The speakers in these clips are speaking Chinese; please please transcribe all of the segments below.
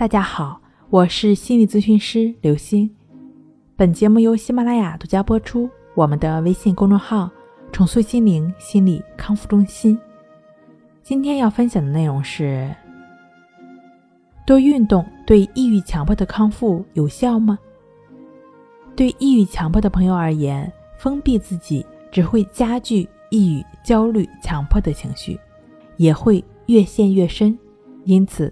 大家好，我是心理咨询师刘星。本节目由喜马拉雅独家播出。我们的微信公众号“重塑心灵心理康复中心”。今天要分享的内容是：多运动对抑郁强迫的康复有效吗？对抑郁强迫的朋友而言，封闭自己只会加剧抑郁、焦虑、强迫的情绪，也会越陷越深。因此，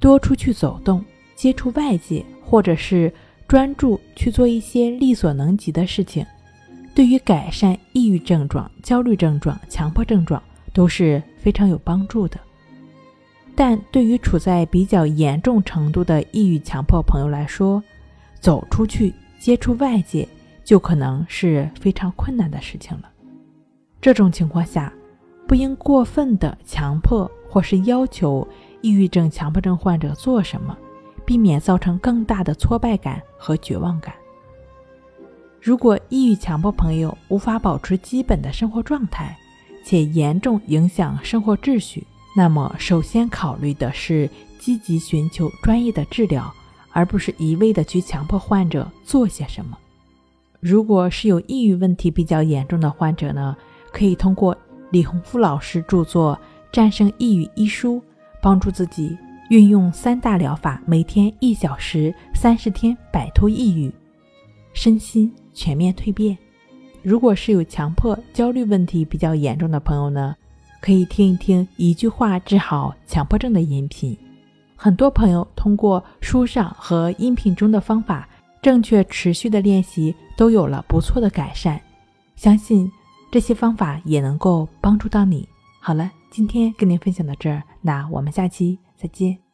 多出去走动，接触外界，或者是专注去做一些力所能及的事情，对于改善抑郁症状、焦虑症状、强迫症状都是非常有帮助的。但对于处在比较严重程度的抑郁强迫朋友来说，走出去接触外界就可能是非常困难的事情了。这种情况下，不应过分的强迫或是要求。抑郁症、强迫症患者做什么，避免造成更大的挫败感和绝望感？如果抑郁强迫朋友无法保持基本的生活状态，且严重影响生活秩序，那么首先考虑的是积极寻求专业的治疗，而不是一味的去强迫患者做些什么。如果是有抑郁问题比较严重的患者呢，可以通过李洪福老师著作《战胜抑郁》一书。帮助自己运用三大疗法，每天一小时，三十天摆脱抑郁，身心全面蜕变。如果是有强迫焦虑问题比较严重的朋友呢，可以听一听一句话治好强迫症的音频。很多朋友通过书上和音频中的方法，正确持续的练习，都有了不错的改善。相信这些方法也能够帮助到你。好了。今天跟您分享到这儿，那我们下期再见。